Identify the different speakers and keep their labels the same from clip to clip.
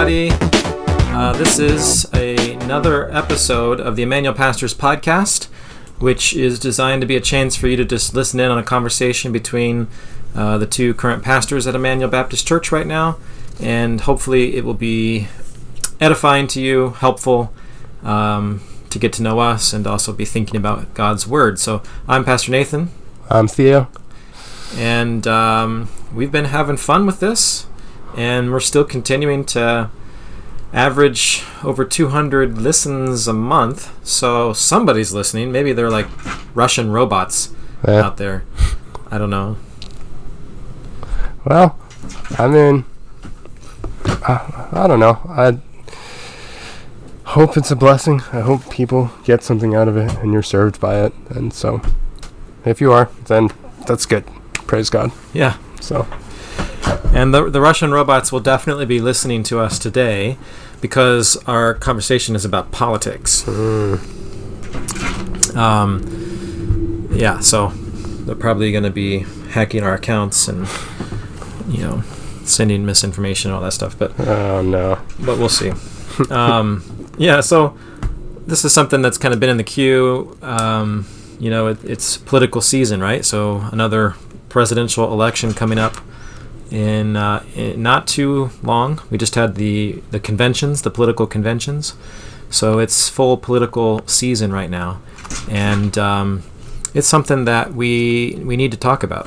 Speaker 1: everybody. Uh, this is a, another episode of the Emmanuel Pastors Podcast, which is designed to be a chance for you to just listen in on a conversation between uh, the two current pastors at Emmanuel Baptist Church right now, and hopefully it will be edifying to you, helpful um, to get to know us, and also be thinking about God's Word. So I'm Pastor Nathan.
Speaker 2: I'm Theo.
Speaker 1: And um, we've been having fun with this, and we're still continuing to average over 200 listens a month. So somebody's listening. Maybe they're like Russian robots
Speaker 2: Yeah.
Speaker 1: out there. I don't know.
Speaker 2: Well, I mean, I, I don't know. I hope it's a blessing. I hope people get something out of it and you're served by it. And so, if you are, then that's good. Praise God.
Speaker 1: Yeah.
Speaker 2: So,
Speaker 1: And the, the Russian robots will definitely be listening to us today because our conversation is about politics. Um, yeah, so they're probably going to be hacking our accounts and, you know, sending misinformation and all that stuff. But
Speaker 2: oh no.
Speaker 1: but we'll see. um, yeah, so this is something that's kind of been in the queue. Um, you know, it, it's political season, right? So another presidential election coming up in, uh, in not too long. We just had the the conventions, the political conventions. So it's full political season right now, and um, it's something that we we need to talk about,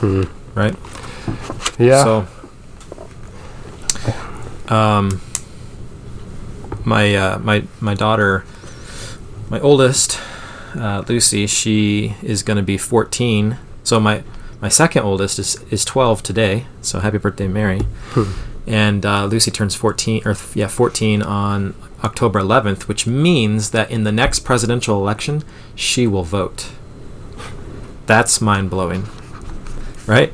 Speaker 2: Hmm.
Speaker 1: right?
Speaker 2: Yeah.
Speaker 1: So, um, my uh, my my daughter, my oldest, uh, Lucy, she is going to be 14. So my my second oldest is is 12 today. So happy birthday, Mary. And uh, Lucy turns 14, or yeah, 14 on October 11th, which means that in the next presidential election, she will vote. That's mind blowing, right?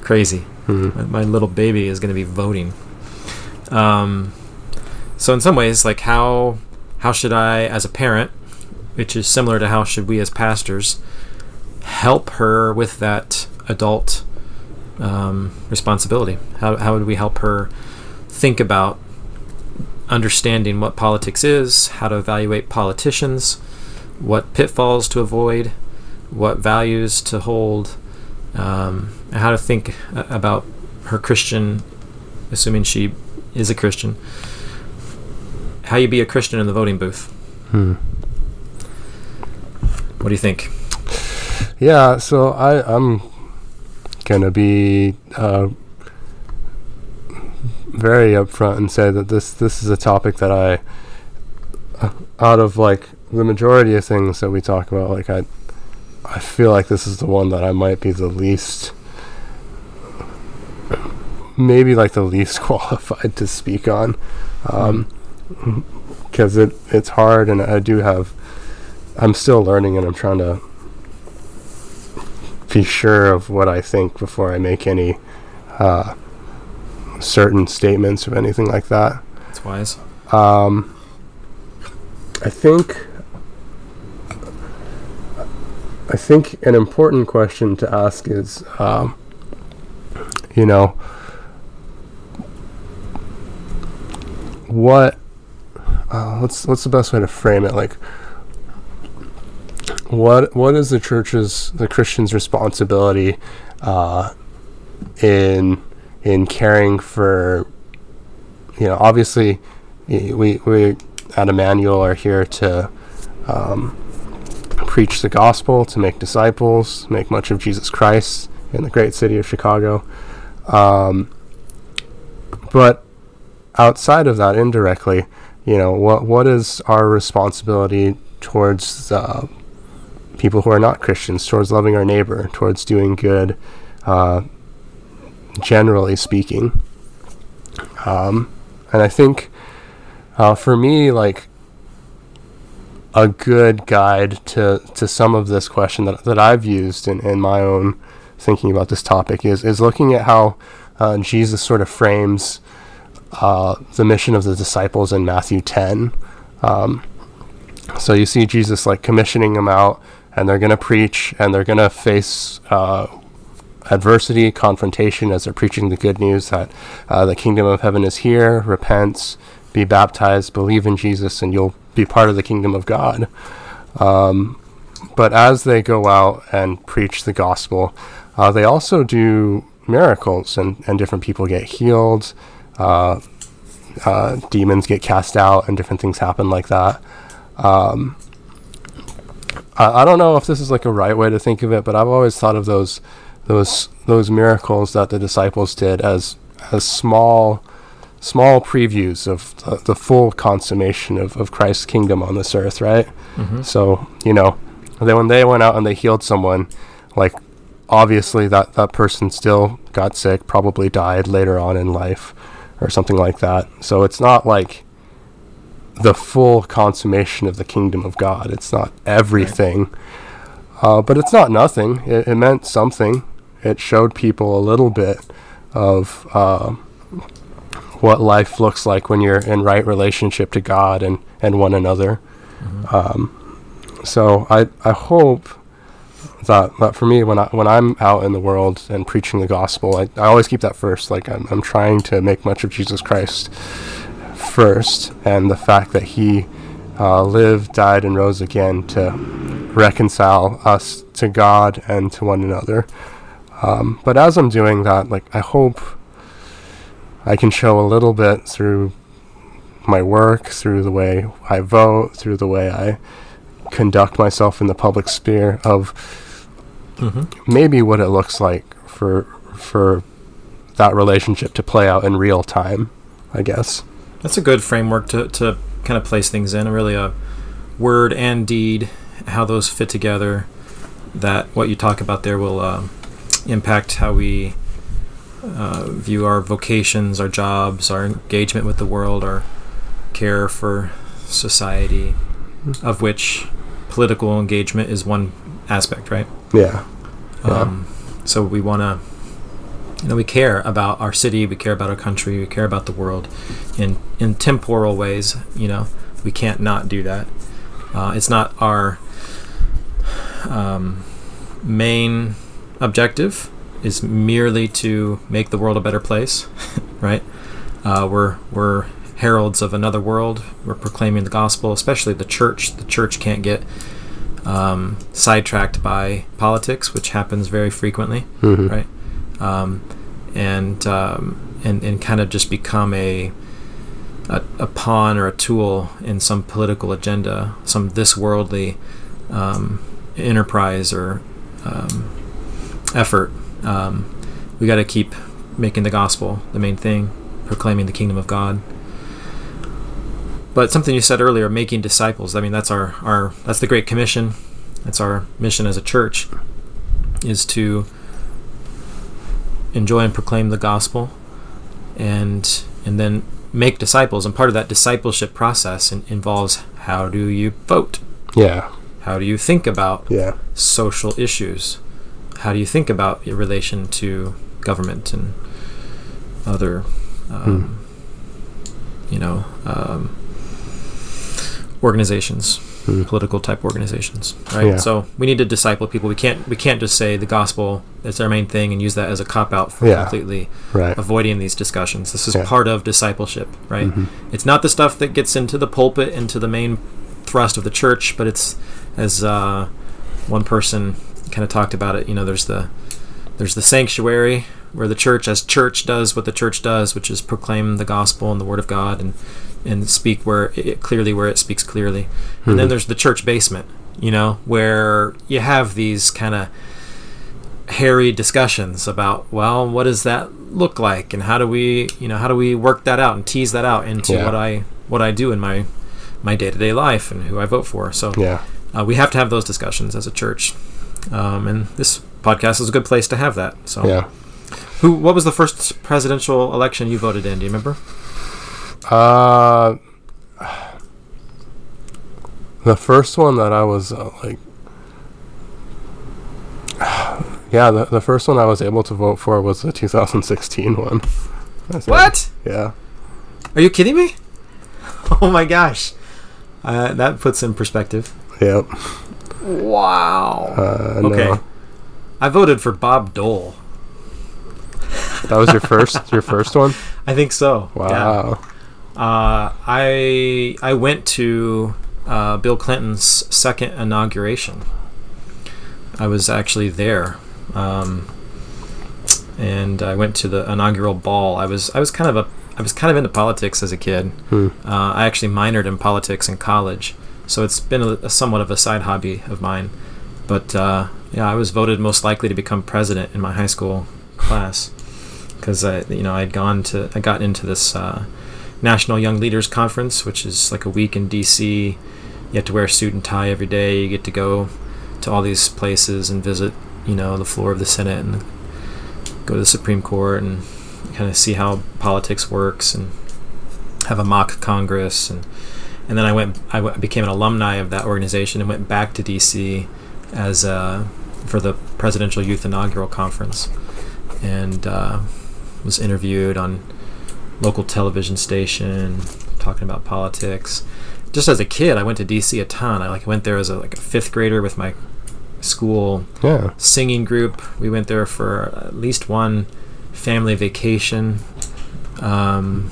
Speaker 1: Crazy.
Speaker 2: Mhm.
Speaker 1: My, my little baby is going to be voting. Um, so in some ways, like how how should I, as a parent, which is similar to how should we as pastors, help her with that adult um, responsibility? How how would we help her think about understanding what politics is, how to evaluate politicians, what pitfalls to avoid, what values to hold, um, and how to think about her Christian, assuming she is a Christian, how you be a Christian in the voting booth.
Speaker 2: Hmm.
Speaker 1: What do you think?
Speaker 2: Yeah, so I, I'm gonna be uh, very upfront and say that this this is a topic that I, uh, out of like the majority of things that we talk about, like I, I feel like this is the one that I might be the least, maybe like the least qualified to speak on, because it it's hard and I do have, I'm still learning and I'm trying to be sure of what I think before I make any uh, certain statements or anything like that.
Speaker 1: It's wise.
Speaker 2: Um, I think I think an important question to ask is, um, you know, what uh, what's what's the best way to frame it? Like, what what is the church's the Christian's responsibility uh, in in caring for you know obviously we we at Emmanuel are here to um, preach the gospel to make disciples make much of Jesus Christ in the great city of Chicago. Um, but outside of that indirectly you know what what is our responsibility towards uh, people who are not Christians towards loving our neighbor towards doing good uh, generally speaking um, and I think uh, for me, like a good guide to, to some of this question that, that I've used in, in my own thinking about this topic is, is looking at how uh, Jesus sort of frames uh, the mission of the disciples in Matthew 10. Um, so you see Jesus like commissioning them out, and they're going to preach, and they're going to face uh, adversity, confrontation, as they're preaching the good news that uh, the kingdom of heaven is here. Repent, be baptized, believe in Jesus, and you'll be part of the kingdom of God. Um, but as they go out and preach the gospel, uh, they also do miracles, and, and different people get healed. Uh, uh, demons get cast out, and different things happen like that. Um, I, I don't know if this is like a right way to think of it, but I've always thought of those those those miracles that the disciples did as as small small previews of the, the full consummation of, of Christ's kingdom on this earth, right?
Speaker 1: Mm-hmm.
Speaker 2: So you know, then when they went out and they healed someone, like obviously that that person still got sick, probably died later on in life, or something like that. So it's not like the full consummation of the kingdom of God. It's not everything, uh, but it's not nothing. It, it meant something. It showed people a little bit of uh, what life looks like when you're in right relationship to God and, and one another. Um, so I I hope that, that for me when I when I'm out in the world and preaching the gospel, I, I always keep that first. Like I'm I'm trying to make much of Jesus Christ first, and the fact that He uh, lived, died, and rose again to reconcile us to God and to one another. Um, but as I'm doing that, like I hope I can show a little bit through my work, through the way I vote, through the way I conduct myself in the public sphere of
Speaker 1: Mm-hmm.
Speaker 2: maybe what it looks like for for that relationship to play out in real time, I guess.
Speaker 1: That's a good framework to, to kind of place things in. Really, a word and deed, how those fit together. That what you talk about there will uh, impact how we uh, view our vocations, our jobs, our engagement with the world, our care for society, of which political engagement is one aspect, right?
Speaker 2: Yeah. Yeah.
Speaker 1: Um, so we want to, you know, we care about our city, we care about our country, we care about the world, in in temporal ways. You know, we can't not do that. Uh, it's not our um, main objective. Is merely to make the world a better place, right? Uh, we're we're heralds of another world. We're proclaiming the gospel, especially the church. The church can't get um, sidetracked by politics, which happens very frequently,
Speaker 2: Mhm.
Speaker 1: right? Um, and, um, and and kind of just become a, a a pawn or a tool in some political agenda, some this worldly um, enterprise or um, effort. Um, we got to keep making the gospel the main thing, proclaiming the kingdom of God. But something you said earlier, making disciples. I mean, that's our, our that's the Great Commission. That's our mission as a church, is to enjoy and proclaim the gospel, and and then make disciples. And part of that discipleship process involves how do you vote?
Speaker 2: Yeah.
Speaker 1: How do you think about
Speaker 2: Yeah.
Speaker 1: social issues? How do you think about your relation to government and other, um, you know, um, organizations,
Speaker 2: Hmm.
Speaker 1: political type organizations, right?
Speaker 2: Yeah.
Speaker 1: So we need to disciple people. We can't we can't just say the gospel is our main thing and use that as a cop out for
Speaker 2: Yeah.
Speaker 1: completely
Speaker 2: Right.
Speaker 1: avoiding these discussions. This is
Speaker 2: Yeah.
Speaker 1: part of discipleship, right?
Speaker 2: Mhm.
Speaker 1: It's not the stuff that gets into the pulpit, into the main thrust of the church, but it's as uh, one person kind of talked about it. You know, there's the there's the sanctuary where the church, as church, does what the church does, which is proclaim the gospel and the word of God and and speak where it clearly where it speaks clearly. And then
Speaker 2: Mhm.
Speaker 1: there's the church basement, you know, where you have these kind of hairy discussions about well what does that look like and how do we you know how do we work that out and tease that out into
Speaker 2: Yeah.
Speaker 1: what i what i do in my my day-to-day life and who i vote for so
Speaker 2: Yeah.
Speaker 1: uh, we have to have those discussions as a church um, and this podcast is a good place to have that so
Speaker 2: Yeah.
Speaker 1: Who what was the first presidential election you voted in do you remember
Speaker 2: Uh, the first one that I was uh, like, yeah, the, the first one I was able to vote for was the 2016 one. That's it.
Speaker 1: what
Speaker 2: Yeah.
Speaker 1: are you kidding me oh my gosh uh, that puts in perspective
Speaker 2: Yep.
Speaker 1: wow
Speaker 2: Uh,
Speaker 1: Okay.
Speaker 2: No.
Speaker 1: I voted for Bob Dole.
Speaker 2: That was your first your first one.
Speaker 1: I think so. Yeah.
Speaker 2: Wow.
Speaker 1: Uh, I I went to uh, Bill Clinton's second inauguration. I was actually there, um, and I went to the inaugural ball. I was I was kind of a I was kind of into politics as a kid.
Speaker 2: Hmm.
Speaker 1: Uh, I actually minored in politics in college, so it's been a, a somewhat of a side hobby of mine. But uh, yeah, I was voted most likely to become president in my high school class because I you know I had gone to I got into this. Uh, National Young Leaders Conference, which is like a week in DC. You have to wear a suit and tie every day. You get to go to all these places and visit, you know, the floor of the Senate and go to the Supreme Court and kind of see how politics works and have a mock Congress and and then I went I w- became an alumni of that organization and went back to DC as uh, for the Presidential Youth Inaugural Conference and uh, was interviewed on local television station talking about politics. Just as a kid, I went to DC a ton. I like went there as a like a fifth grader with my school
Speaker 2: Yeah.
Speaker 1: singing group. We went there for at least one family vacation. Um,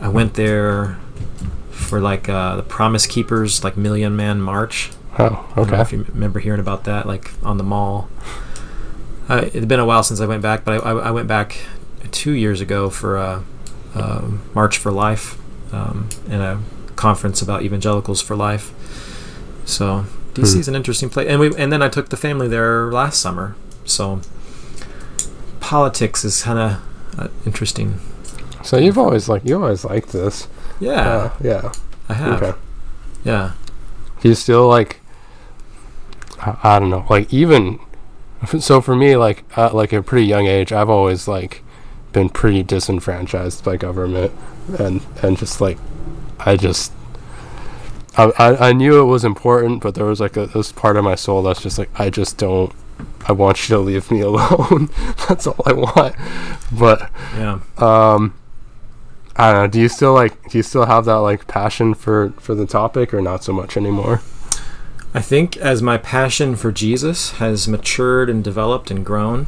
Speaker 1: I went there for like uh, the Promise Keepers like Million Man March.
Speaker 2: Oh,
Speaker 1: I don't know
Speaker 2: okay.
Speaker 1: if you remember hearing about that, like on the mall. Uh, it's been a while since I went back, but I, I, I went back two years ago for a, a March for Life um, and a conference about evangelicals for life. So DC
Speaker 2: Hmm.
Speaker 1: is an interesting place, and we and then I took the family there last summer. So politics is kind of uh, interesting.
Speaker 2: So you've always like you always liked this.
Speaker 1: Yeah,
Speaker 2: Uh, yeah.
Speaker 1: I have.
Speaker 2: Okay.
Speaker 1: Yeah,
Speaker 2: Do you still like? I, I don't know. Like even. So for me, like at like a pretty young age, I've always like been pretty disenfranchised by government, and and just like, I just. I, I, I knew it was important, but there was like a this part of my soul that's just like I just don't. I want you to leave me alone. that's all I want. But
Speaker 1: yeah.
Speaker 2: um, I don't know. Do you still like? Do you still have that like passion for for the topic, or not so much anymore?
Speaker 1: I think as my passion for Jesus has matured and developed and grown,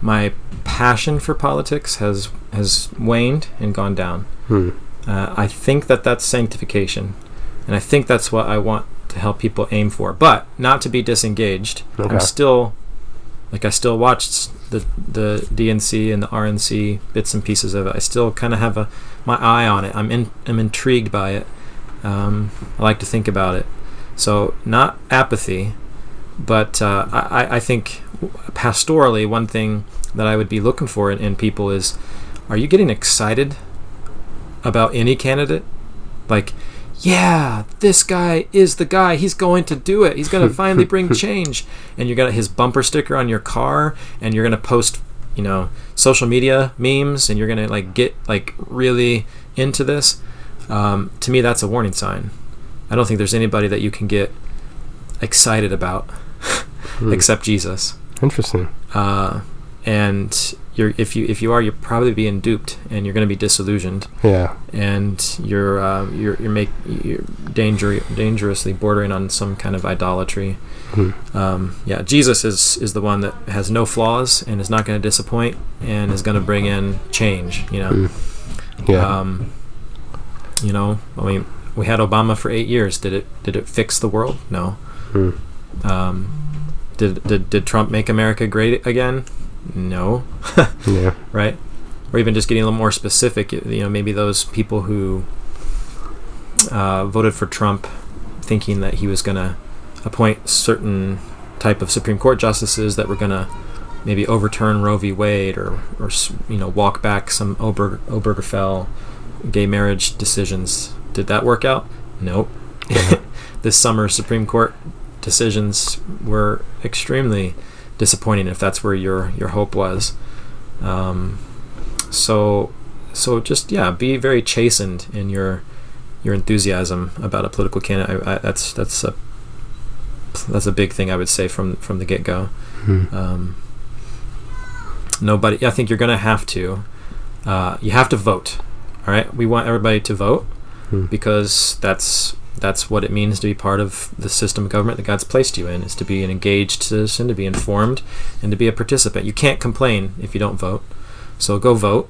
Speaker 1: my passion for politics has has waned and gone down.
Speaker 2: Hmm.
Speaker 1: Uh, I think that that's sanctification, and I think that's what I want to help people aim for. But not to be disengaged.
Speaker 2: Okay.
Speaker 1: I'm still, like, I still watched the the DNC and the RNC bits and pieces of it. I still kind of have a my eye on it. I'm in, I'm intrigued by it. Um, I like to think about it. So not apathy, but uh, I, I think pastorally, one thing that I would be looking for in, in people is, are you getting excited about any candidate? Like, yeah, this guy is the guy. He's going to do it. He's going to finally bring change. And you're gonna his bumper sticker on your car, and you're gonna post, you know, social media memes, and you're gonna like get like really into this. Um, to me, that's a warning sign. I don't think there's anybody that you can get excited about
Speaker 2: Hmm.
Speaker 1: except Jesus.
Speaker 2: Interesting.
Speaker 1: Uh, and you're if you if you are, you're probably being duped, and you're going to be disillusioned,
Speaker 2: Yeah.
Speaker 1: and you're uh, you're you're make you're danger dangerously bordering on some kind of idolatry.
Speaker 2: Hmm.
Speaker 1: Um, yeah, Jesus is is the one that has no flaws and is not going to disappoint and is going to bring in change. You know.
Speaker 2: Hmm. Yeah.
Speaker 1: Um, you know, I mean, we had Obama for eight years. Did it? Did it fix the world? No.
Speaker 2: Hmm.
Speaker 1: Um, did, did did Trump make America great again? No.
Speaker 2: Yeah.
Speaker 1: right? Or even just getting a little more specific. You know, maybe those people who uh, voted for Trump, thinking that he was going to appoint certain type of Supreme Court justices that were going to maybe overturn Roe v. Wade or, or you know walk back some Ober- Obergefell gay marriage decisions. Did that work out? Nope.
Speaker 2: Yeah.
Speaker 1: this summer Supreme Court decisions were extremely disappointing if that's where your your hope was. Um, so so just yeah, be very chastened in your your enthusiasm about a political candidate. I, I, that's that's a that's a big thing I would say from from the get go.
Speaker 2: Hmm.
Speaker 1: Um, nobody. I think you're going to have to. Uh, you have to vote. All right. We want everybody to vote
Speaker 2: Hmm.
Speaker 1: because that's That's what it means to be part of the system of government that God's placed you in, is to be an engaged citizen, to be informed, and to be a participant. You can't complain if you don't vote. So go vote.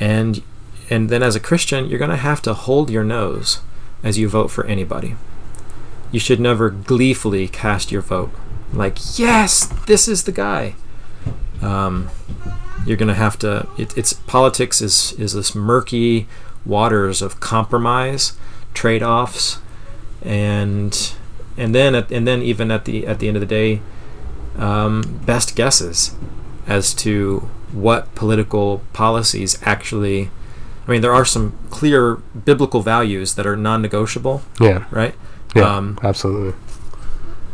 Speaker 1: And and then as a Christian, you're going to have to hold your nose as you vote for anybody. You should never gleefully cast your vote like, yes, this is the guy. Um, you're going to have to. It, it's politics is is this murky waters of compromise, trade-offs, and and then at, and then even at the at the end of the day, um, best guesses as to what political policies actually. I mean, there are some clear biblical values that are non-negotiable,
Speaker 2: Yeah.
Speaker 1: right?
Speaker 2: Yeah.
Speaker 1: Um,
Speaker 2: absolutely.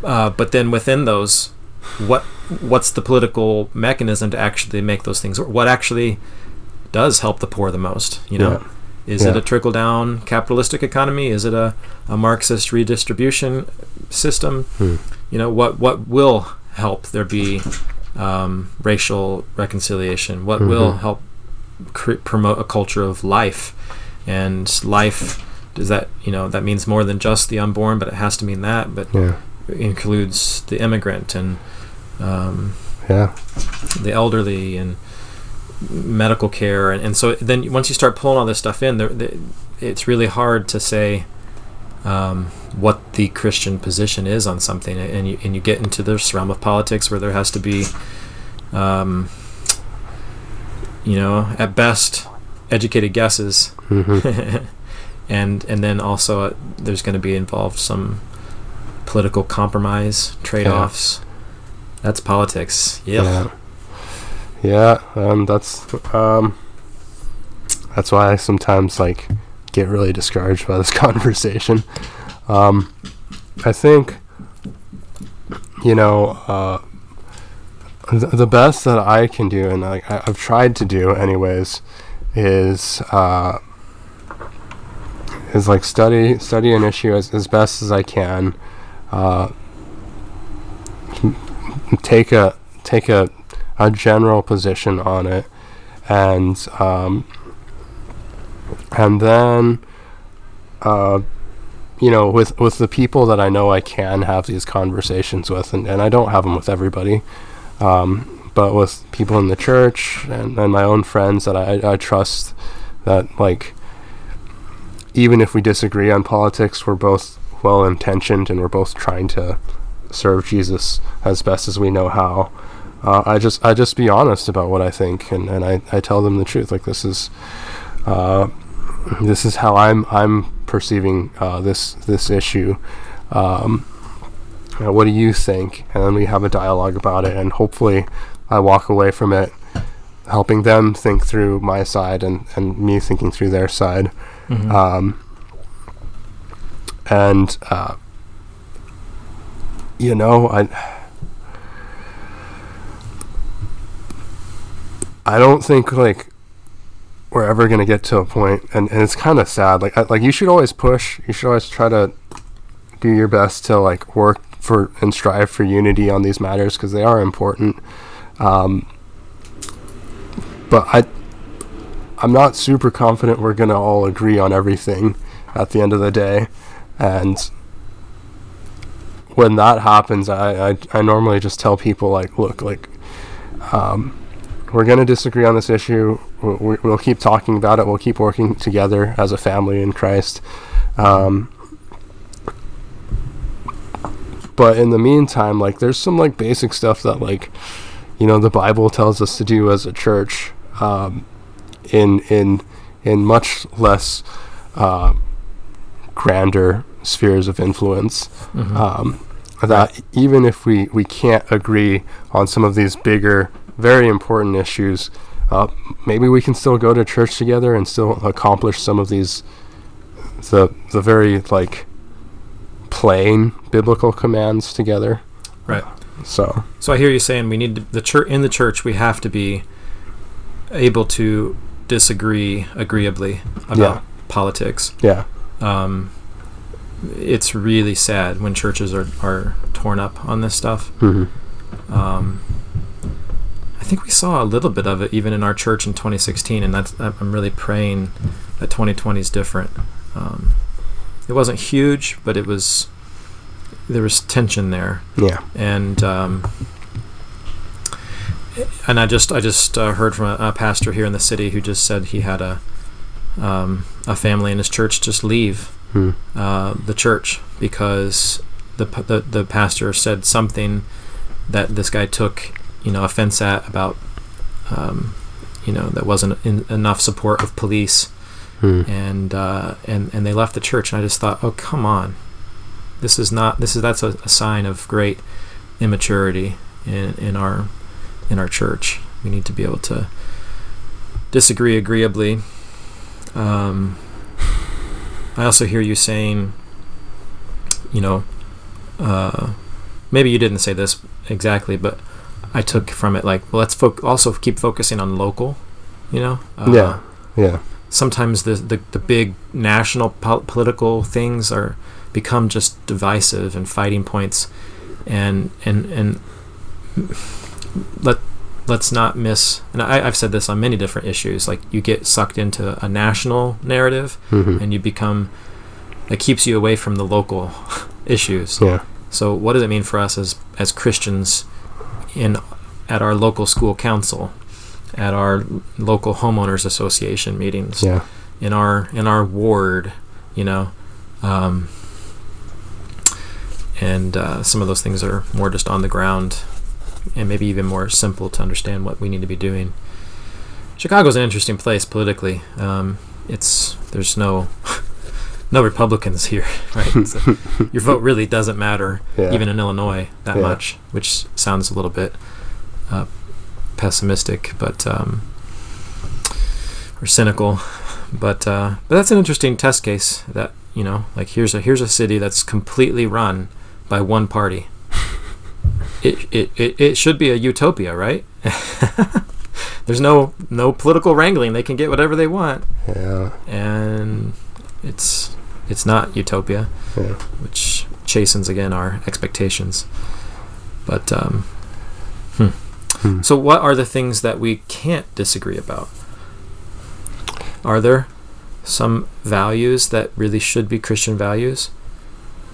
Speaker 1: uh, but then within those, what what's the political mechanism to actually make those things? work? What actually does help the poor the most? You know, is it a trickle down capitalistic economy? Is it a, a Marxist redistribution system?
Speaker 2: Hmm.
Speaker 1: You know, what what will help there be um, racial reconciliation? What will
Speaker 2: Mhm.
Speaker 1: help cre- promote a culture of life? And life does that you know that means more than just the unborn, but it has to mean that. But
Speaker 2: Yeah.
Speaker 1: includes the immigrant and um,
Speaker 2: Yeah.
Speaker 1: the elderly and medical care and, and so then once you start pulling all this stuff in there, the, it's really hard to say um, what the Christian position is on something and you, and you get into this realm of politics where there has to be um, you know at best educated guesses.
Speaker 2: Hmm
Speaker 1: and and then also uh, there's going to be involved some political compromise trade-offs. That's politics. Yeah
Speaker 2: Yeah. Yeah. Um, that's um, that's why I sometimes like get really discouraged by this conversation. Um, I think you know uh, th- the best that I can do, and like I- I've tried to do, anyways, is uh, is like study study an issue as, as best as I can. Uh, take a take a a general position on it, and um, and then uh, you know with with the people that I know I can have these conversations with, and, and I don't have them with everybody, um, but with people in the church and, and my own friends that I, I trust that like even if we disagree on politics, we're both well intentioned and we're both trying to serve Jesus as best as we know how. Uh, I just I just be honest about what I think and, and I, I tell them the truth. Like this is uh, this is how I'm I'm perceiving uh, this this issue. Um, uh, what do you think? And then we have a dialogue about it, and hopefully, I walk away from it helping them think through my side and, and me thinking through their side.
Speaker 1: Mhm.
Speaker 2: Um, and uh, you know, I I don't think like we're ever gonna get to a point, and, and it's kind of sad. Like I, like you should always push. You should always try to do your best to like work for and strive for unity on these matters because they are important. Um, but I I'm not super confident we're gonna all agree on everything at the end of the day, and when that happens, I I, I normally just tell people like, look, like, um, we're gonna disagree on this issue. We'll, we- we'll keep talking about it. We'll keep working together as a family in Christ. Um, but in the meantime, like, there's some like basic stuff that like, you know, the Bible tells us to do as a church. Um, in in in much less uh, grander spheres of influence.
Speaker 1: Mhm.
Speaker 2: Um, that even if we, we can't agree on some of these bigger, very important issues, uh, maybe we can still go to church together and still accomplish some of these the the very like plain biblical commands together.
Speaker 1: Right.
Speaker 2: So
Speaker 1: So I hear you saying we need to, the church in the church we have to be able to disagree agreeably about
Speaker 2: Yeah.
Speaker 1: politics.
Speaker 2: yeah,
Speaker 1: Um, it's really sad when churches are, are torn up on this stuff.
Speaker 2: hmm
Speaker 1: Um, I think we saw a little bit of it even in our church in 2016, and that's I'm really praying that 2020 is different. Um, it wasn't huge, but it was there was tension there,
Speaker 2: Yeah.
Speaker 1: and um, and I just I just uh, heard from a, a pastor here in the city who just said he had a um, a family in his church just leave
Speaker 2: Hmm.
Speaker 1: uh, the church because the, the the pastor said something that this guy took you know offense at about um, you know that wasn't in, enough support of police.
Speaker 2: Hmm.
Speaker 1: and uh, and and they left the church and I just thought oh come on. This is not this is that's a, a sign of great immaturity in in our in our church. We need to be able to disagree agreeably. Um, I also hear you saying you know uh, maybe you didn't say this exactly but I took from it like well let's fo- also keep focusing on local you know uh,
Speaker 2: Yeah. Yeah.
Speaker 1: sometimes the, the, the big national pol- political things are become just divisive and fighting points and and and let let's not miss and I, I've said this on many different issues like you get sucked into a national narrative
Speaker 2: Mhm.
Speaker 1: and you become it keeps you away from the local issues
Speaker 2: Yeah.
Speaker 1: so what does it mean for us as as Christians in at our local school council, at our local homeowners association meetings,
Speaker 2: Yeah.
Speaker 1: in our in our ward, you know, um, and uh, some of those things are more just on the ground, and maybe even more simple to understand what we need to be doing. Chicago's an interesting place politically. Um, it's there's no no Republicans here, right? So your vote really doesn't matter,
Speaker 2: Yeah.
Speaker 1: even in Illinois, that
Speaker 2: Yeah.
Speaker 1: much, which sounds a little bit uh, pessimistic, but um, or cynical. But uh, but that's an interesting test case. That you know, like here's a here's a city that's completely run by one party. It it, it, it should be a utopia, right? There's no no political wrangling. They can get whatever they want,
Speaker 2: Yeah.
Speaker 1: and it's it's not utopia,
Speaker 2: Yeah.
Speaker 1: which chastens again our expectations. But um, hmm.
Speaker 2: Hmm.
Speaker 1: so, what are the things that we can't disagree about? Are there some values that really should be Christian values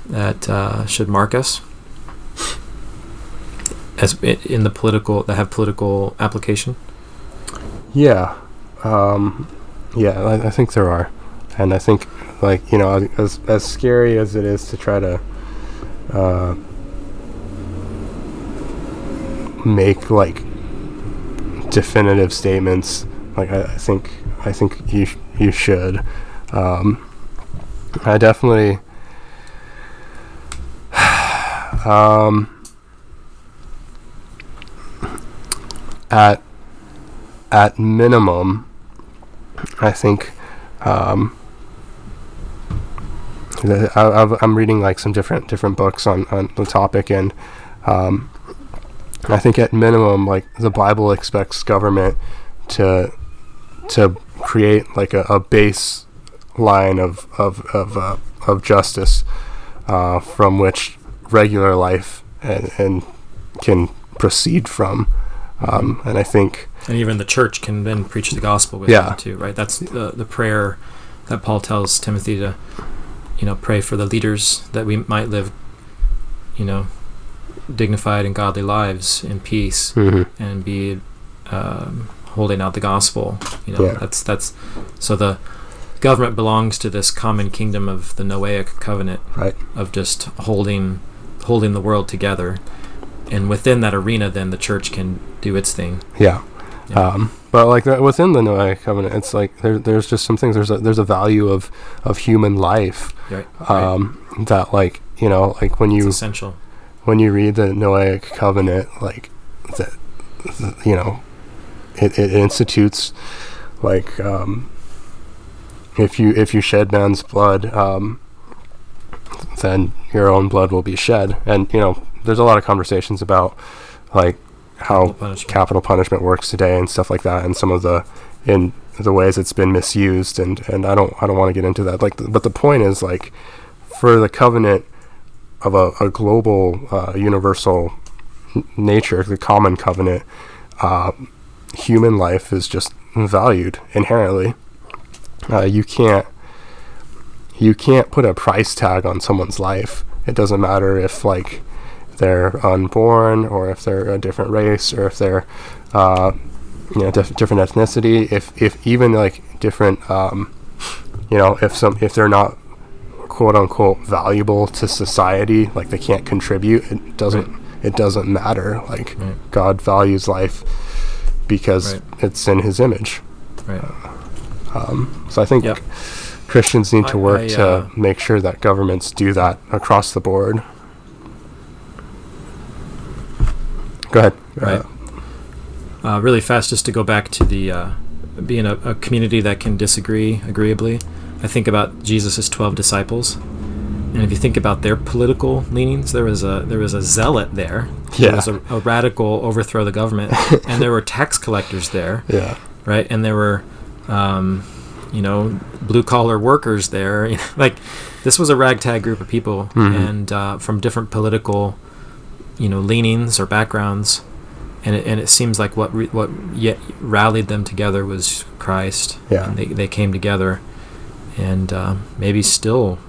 Speaker 1: that uh, should mark us as in the political that have political application?
Speaker 2: Yeah, um, yeah, I, I think there are, and I think like you know, as as scary as it is to try to uh, make like definitive statements, like I, I think I think you sh- you should. Um, I definitely. Um, at at minimum, I think um, I, I've, I'm reading like some different different books on, on the topic, and um, I think at minimum, like the Bible expects government to to create like a, a base line of of of, uh, of justice uh, from which regular life and, and can proceed from. Um, and I think
Speaker 1: And even the church can then preach the gospel with
Speaker 2: Yeah.
Speaker 1: that too, right? That's the the prayer that Paul tells Timothy to, you know, pray for the leaders that we might live, you know, dignified and godly lives in peace
Speaker 2: mhm,
Speaker 1: and be um, holding out the gospel. You know,
Speaker 2: Yeah.
Speaker 1: that's that's so the government belongs to this common kingdom of the Noahic covenant
Speaker 2: right.
Speaker 1: of just holding holding the world together. And within that arena, then the church can do its thing.
Speaker 2: Yeah.
Speaker 1: Yeah.
Speaker 2: Um, but like within the Noahic covenant, it's like there, there's just some things. There's a, there's a value of, of human life
Speaker 1: Right. right.
Speaker 2: um, that like you know like when
Speaker 1: it's
Speaker 2: you
Speaker 1: essential.
Speaker 2: when you read the Noahic covenant, like that, you know, it, it institutes like um, if you if you shed man's blood, um, then your own blood will be shed, and you know, there's a lot of conversations about like how
Speaker 1: Capital punishment.
Speaker 2: capital punishment works today and stuff like that, and some of the in the ways it's been misused, and and I don't I don't want to get into that. Like, but the point is like for the covenant of a, a global uh, universal n- nature, the common covenant, uh, human life is just valued inherently. Uh, you can't you can't put a price tag on someone's life. It doesn't matter if like they're unborn or if they're a different race or if they're uh, you know diff- different ethnicity. If if even like different um, you know if some if they're not quote unquote valuable to society, like they can't contribute, it doesn't it doesn't matter. Like
Speaker 1: Right.
Speaker 2: God values life because
Speaker 1: Right.
Speaker 2: it's in His image.
Speaker 1: Right.
Speaker 2: So I think
Speaker 1: Yep.
Speaker 2: Christians need to work
Speaker 1: I,
Speaker 2: to
Speaker 1: uh,
Speaker 2: make sure that governments do that across the board. Go ahead.
Speaker 1: Right. Uh, really fast, just to go back to the uh, being a, a community that can disagree agreeably. I think about Jesus' twelve disciples, and if you think about their political leanings, there was a there was a zealot there.
Speaker 2: Yeah.
Speaker 1: There was a, a radical overthrow the government, and there were tax collectors there,
Speaker 2: yeah.
Speaker 1: right? And there were, um, you know, blue collar workers there. like this was a ragtag group of people,
Speaker 2: Mhm.
Speaker 1: and uh, from different political, you know, leanings or backgrounds. And it, and it seems like what re- what yet rallied them together was Christ.
Speaker 2: Yeah.
Speaker 1: And they they came together, and uh, maybe still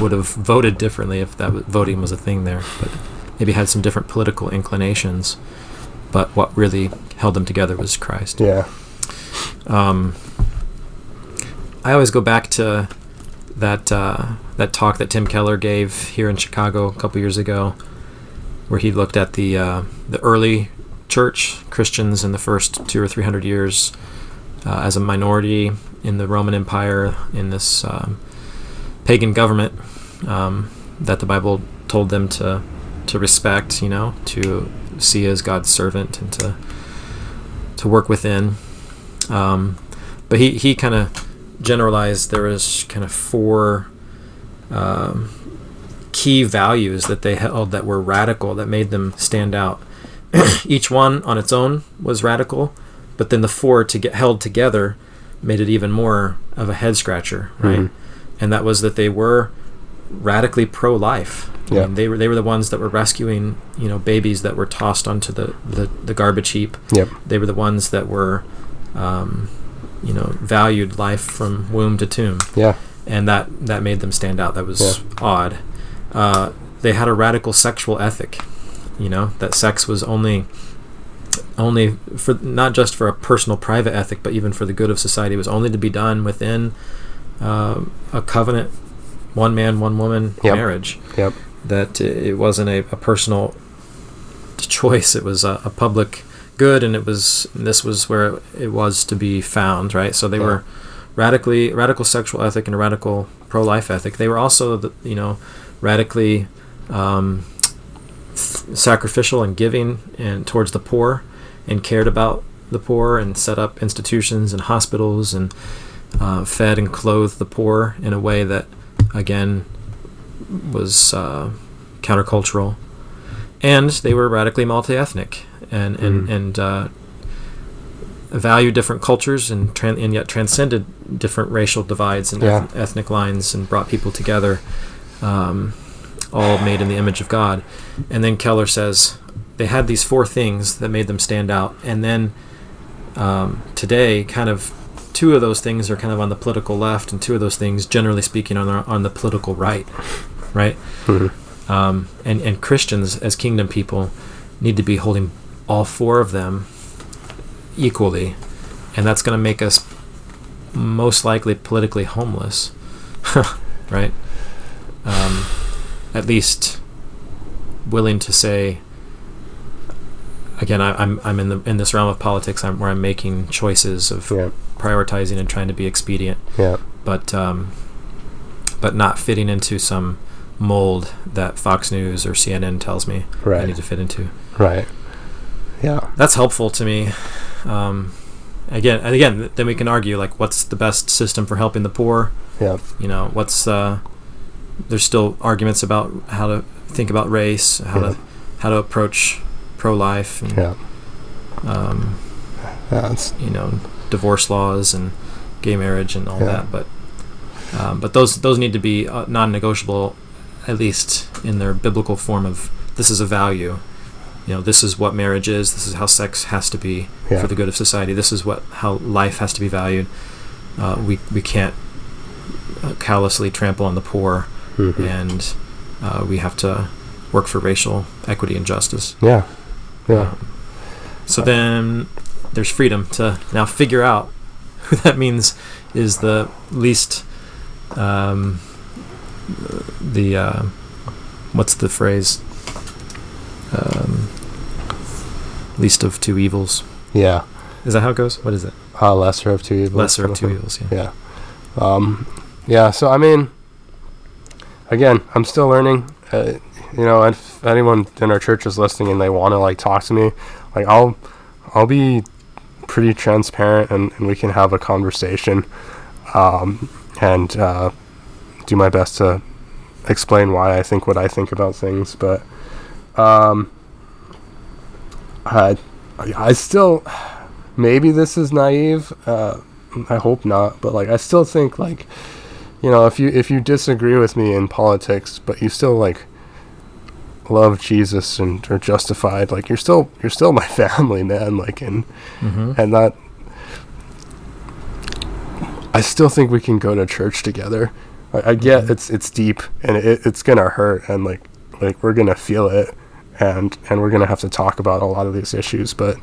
Speaker 1: would have voted differently if that voting was a thing there, but maybe had some different political inclinations. But what really held them together was Christ.
Speaker 2: Yeah.
Speaker 1: Um, I always go back to that uh, that talk that Tim Keller gave here in Chicago a couple years ago, where he looked at the uh, the early church Christians in the first two or three hundred years uh, as a minority in the Roman Empire in this um, pagan government um, that the Bible told them to to respect, you know, to see as God's servant and to to work within. Um, but he, he kind of generalized there was kind of four um, key values that they held that were radical that made them stand out. Each one on its own was radical, but then the four to get held together made it even more of a head scratcher, right?
Speaker 2: Mhm.
Speaker 1: And that was that they were radically pro-life. I
Speaker 2: Yeah.
Speaker 1: mean, they were they were the ones that were rescuing you know babies that were tossed onto the, the, the garbage heap
Speaker 2: Yep.
Speaker 1: they were the ones that were um, you know valued life from womb to tomb
Speaker 2: Yeah.
Speaker 1: and that that made them stand out that was odd uh, they had a radical sexual ethic you know that sex was only only for not just for a personal private ethic but even for the good of society it was only to be done within uh, a covenant one man one woman
Speaker 2: Yep.
Speaker 1: marriage
Speaker 2: Yep.
Speaker 1: that it wasn't a, a personal choice it was a, a public good and it was this was where it was to be found right so they
Speaker 2: Yeah.
Speaker 1: were radically radical sexual ethic and a radical pro-life ethic they were also the, you know radically um, sacrificial and giving and towards the poor and cared about the poor and set up institutions and hospitals and uh, fed and clothed the poor in a way that again was uh, countercultural, and they were radically multi-ethnic and and
Speaker 2: Mhm.
Speaker 1: and uh, valued different cultures and tran- and yet transcended different racial divides and
Speaker 2: Yeah.
Speaker 1: eth- ethnic lines and brought people together, um, all made in the image of God. And then Keller says they had these four things that made them stand out, and then um, today, kind of two of those things are kind of on the political left, and two of those things, generally speaking, on the, on the political right, right?
Speaker 2: Mhm.
Speaker 1: Um, and and Christians as kingdom people need to be holding all four of them equally, and that's going to make us most likely politically homeless, right? Um, at least willing to say. Again, I, I'm I'm in the in this realm of politics. I'm where I'm making choices of
Speaker 2: Yeah.
Speaker 1: prioritizing and trying to be expedient
Speaker 2: Yeah.
Speaker 1: but um, but not fitting into some mold that Fox News or CNN tells me I need to fit into.
Speaker 2: Right. Yeah.
Speaker 1: That's helpful to me. Um, again, and again, then we can argue like, what's the best system for helping the poor?
Speaker 2: Yeah.
Speaker 1: You know, what's uh, there's still arguments about how to think about race, how
Speaker 2: Yeah.
Speaker 1: to how to approach pro-life,
Speaker 2: Yeah.
Speaker 1: um,
Speaker 2: That's
Speaker 1: you know divorce laws and gay marriage and all
Speaker 2: Yeah.
Speaker 1: that but um, but those those need to be uh, non-negotiable at least in their biblical form of this is a value you know this is what marriage is this is how sex has to be
Speaker 2: Yeah.
Speaker 1: for the good of society this is what how life has to be valued uh, we we can't uh, callously trample on the poor,
Speaker 2: Mhm.
Speaker 1: and uh, we have to work for racial equity and justice.
Speaker 2: Yeah. Yeah.
Speaker 1: So then there's freedom to now figure out who that means is the least um, the uh, what's the phrase um, least of two evils
Speaker 2: Yeah.
Speaker 1: is that how it goes what is it
Speaker 2: Uh, lesser of two evils.
Speaker 1: lesser of two evils yeah
Speaker 2: Yeah. Um, yeah. So I mean, again, I'm still learning. Uh, you know, if anyone in our church is listening and they want to like talk to me, like I'll, I'll be pretty transparent and, and we can have a conversation, um, and uh, do my best to explain why I think what I think about things. But, um, I, I still, maybe this is naive. Uh, I hope not, but like I still think like you know if you if you disagree with me in politics, but you still like love Jesus and are justified, like you're still you're still my family, man. Like and
Speaker 1: mm-hmm.
Speaker 2: and that I still think we can go to church together. I, I get
Speaker 1: Mhm.
Speaker 2: it's it's deep and it, it's gonna hurt and like like we're gonna feel it and and we're gonna have to talk about a lot of these issues. But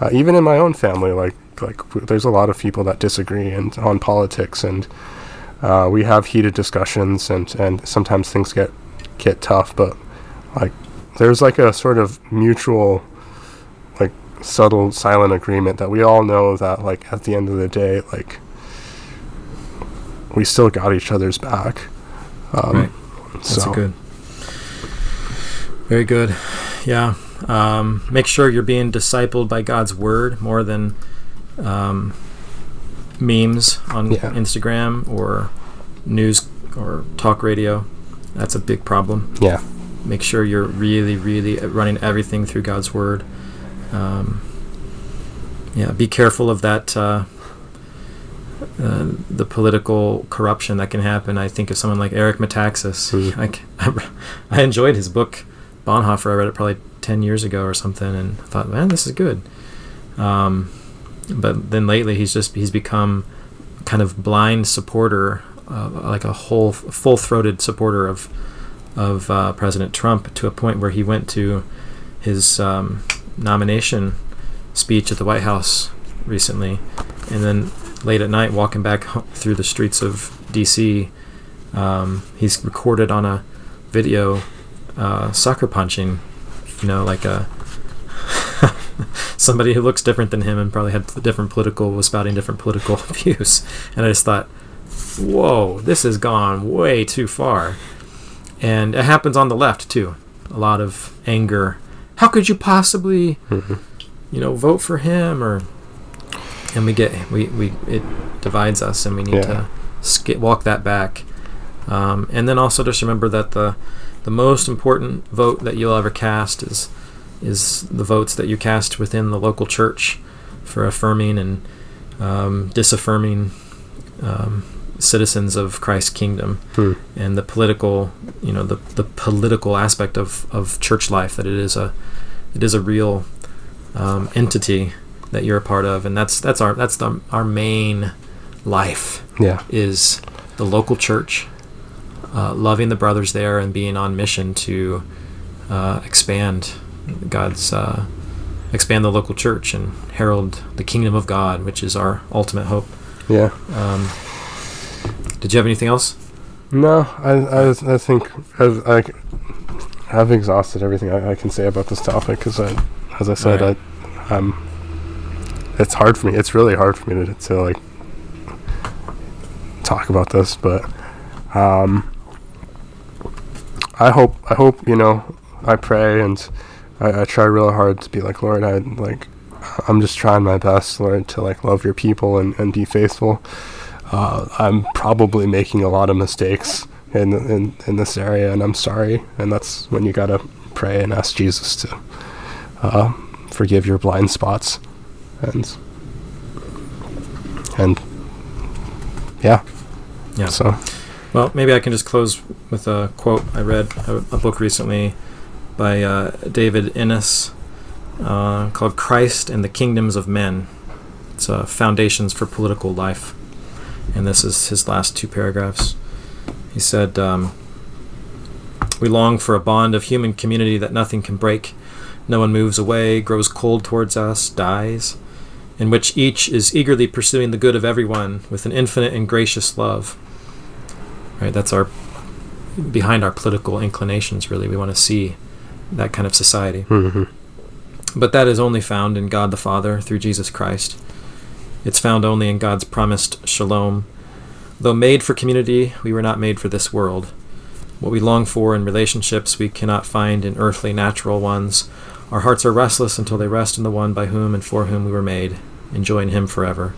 Speaker 2: uh, even in my own family, like like w- there's a lot of people that disagree and on politics and uh, we have heated discussions and and sometimes things get get tough. But like there's like a sort of mutual like subtle silent agreement that we all know that like at the end of the day like we still got each other's back um,
Speaker 1: Right. That's
Speaker 2: so
Speaker 1: good. Very good. Yeah. Um, make sure you're being discipled by God's word more than um, memes on
Speaker 2: Yeah.
Speaker 1: Instagram or news or talk radio. That's a big problem.
Speaker 2: yeah
Speaker 1: Make sure you're really, really running everything through God's word. Um, yeah. Be careful of that. Uh, uh, the political corruption that can happen. I think of someone like Eric Metaxas.
Speaker 2: Mhm.
Speaker 1: I, I enjoyed his book Bonhoeffer. I read it probably ten years ago or something, and thought, man, this is good. Um, but then lately, he's just he's become kind of blind supporter, uh, like a whole full-throated supporter of of uh, President Trump to a point where he went to his um, nomination speech at the White House recently, and then late at night walking back through the streets of D.C. Um, he's recorded on a video uh, sucker punching, you know, like a somebody who looks different than him and probably had different political was spouting different political views, and I just thought, whoa, this has gone way too far, and it happens on the left too. A lot of anger. How could you possibly,
Speaker 2: Mhm.
Speaker 1: you know, vote for him or? And we get we, we it divides us, and we need
Speaker 2: Yeah.
Speaker 1: to sk- walk that back. Um, and then also just remember that the the most important vote that you'll ever cast is is the votes that you cast within the local church for affirming and um, disaffirming um, citizens of Christ's kingdom.
Speaker 2: Hmm.
Speaker 1: and the political you know the, the political aspect of, of church life that it is a it is a real um, entity that you're a part of. And that's that's our that's the, our main life
Speaker 2: yeah.
Speaker 1: is the local church, uh, loving the brothers there and being on mission to uh, expand God's, uh, expand the local church and herald the kingdom of God, which is our ultimate hope.
Speaker 2: yeah
Speaker 1: Um, did you have anything else?
Speaker 2: no I I, I think I've, I, I've exhausted everything I, I can say about this topic because I as I said
Speaker 1: Right.
Speaker 2: I um it's hard for me it's really hard for me to, to like talk about this but um I hope I hope you know I pray and I, I try real hard to be like Lord I like I'm just trying my best Lord to like love your people and, and be faithful uh, I'm probably making a lot of mistakes in, in in this area and I'm sorry and that's when you gotta pray and ask Jesus to uh, forgive your blind spots and and yeah
Speaker 1: Yeah.
Speaker 2: so
Speaker 1: Well, maybe I can just close with a quote. I read a, a book recently by uh, David Innes uh, called Christ and the Kingdoms of Men. It's uh, Foundations for Political Life. And this is his last two paragraphs. He said, um, We long for a bond of human community that nothing can break. No one moves away, grows cold towards us, dies, in which each is eagerly pursuing the good of everyone with an infinite and gracious love. Right? That's our behind our political inclinations, really. We want to see that kind of society.
Speaker 2: Mhm.
Speaker 1: But that is only found in God the Father through Jesus Christ. It's found only in God's promised shalom. Though made for community, we were not made for this world. What we long for in relationships we cannot find in earthly natural ones. Our hearts are restless until they rest in the one by whom and for whom we were made, enjoying Him forever.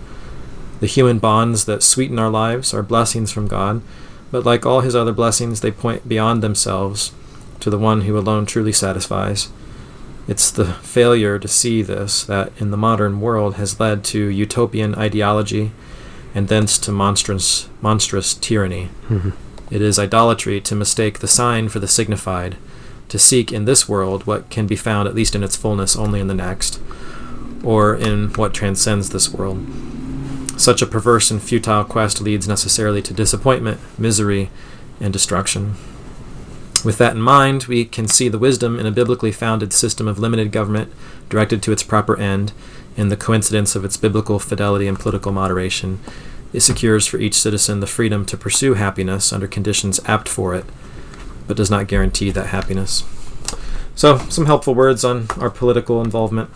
Speaker 1: The human bonds that sweeten our lives are blessings from God, but like all His other blessings, they point beyond themselves to the one who alone truly satisfies. It's the failure to see this that in the modern world has led to utopian ideology and thence to monstrous, monstrous tyranny.
Speaker 2: Mhm.
Speaker 1: It is idolatry to mistake the sign for the signified, to seek in this world what can be found, at least in its fullness, only in the next, or in what transcends this world. Such a perverse and futile quest leads necessarily to disappointment, misery, and destruction. With that in mind, we can see the wisdom in a biblically founded system of limited government directed to its proper end, in the coincidence of its biblical fidelity and political moderation. It secures for each citizen the freedom to pursue happiness under conditions apt for it, but does not guarantee that happiness. So, some helpful words on our political involvement,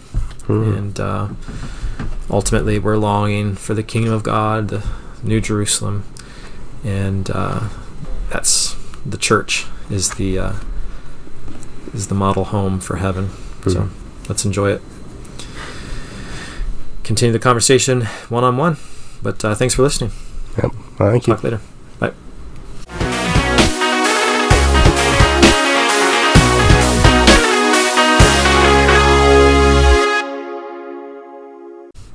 Speaker 2: Mhm.
Speaker 1: and uh, ultimately, we're longing for the kingdom of God, the New Jerusalem, and uh, that's the church is the uh, is the model home for heaven. So
Speaker 2: Mhm.
Speaker 1: let's enjoy it. Continue the conversation one on one. But uh, thanks for listening.
Speaker 2: Yep. Thank you.
Speaker 1: Talk later.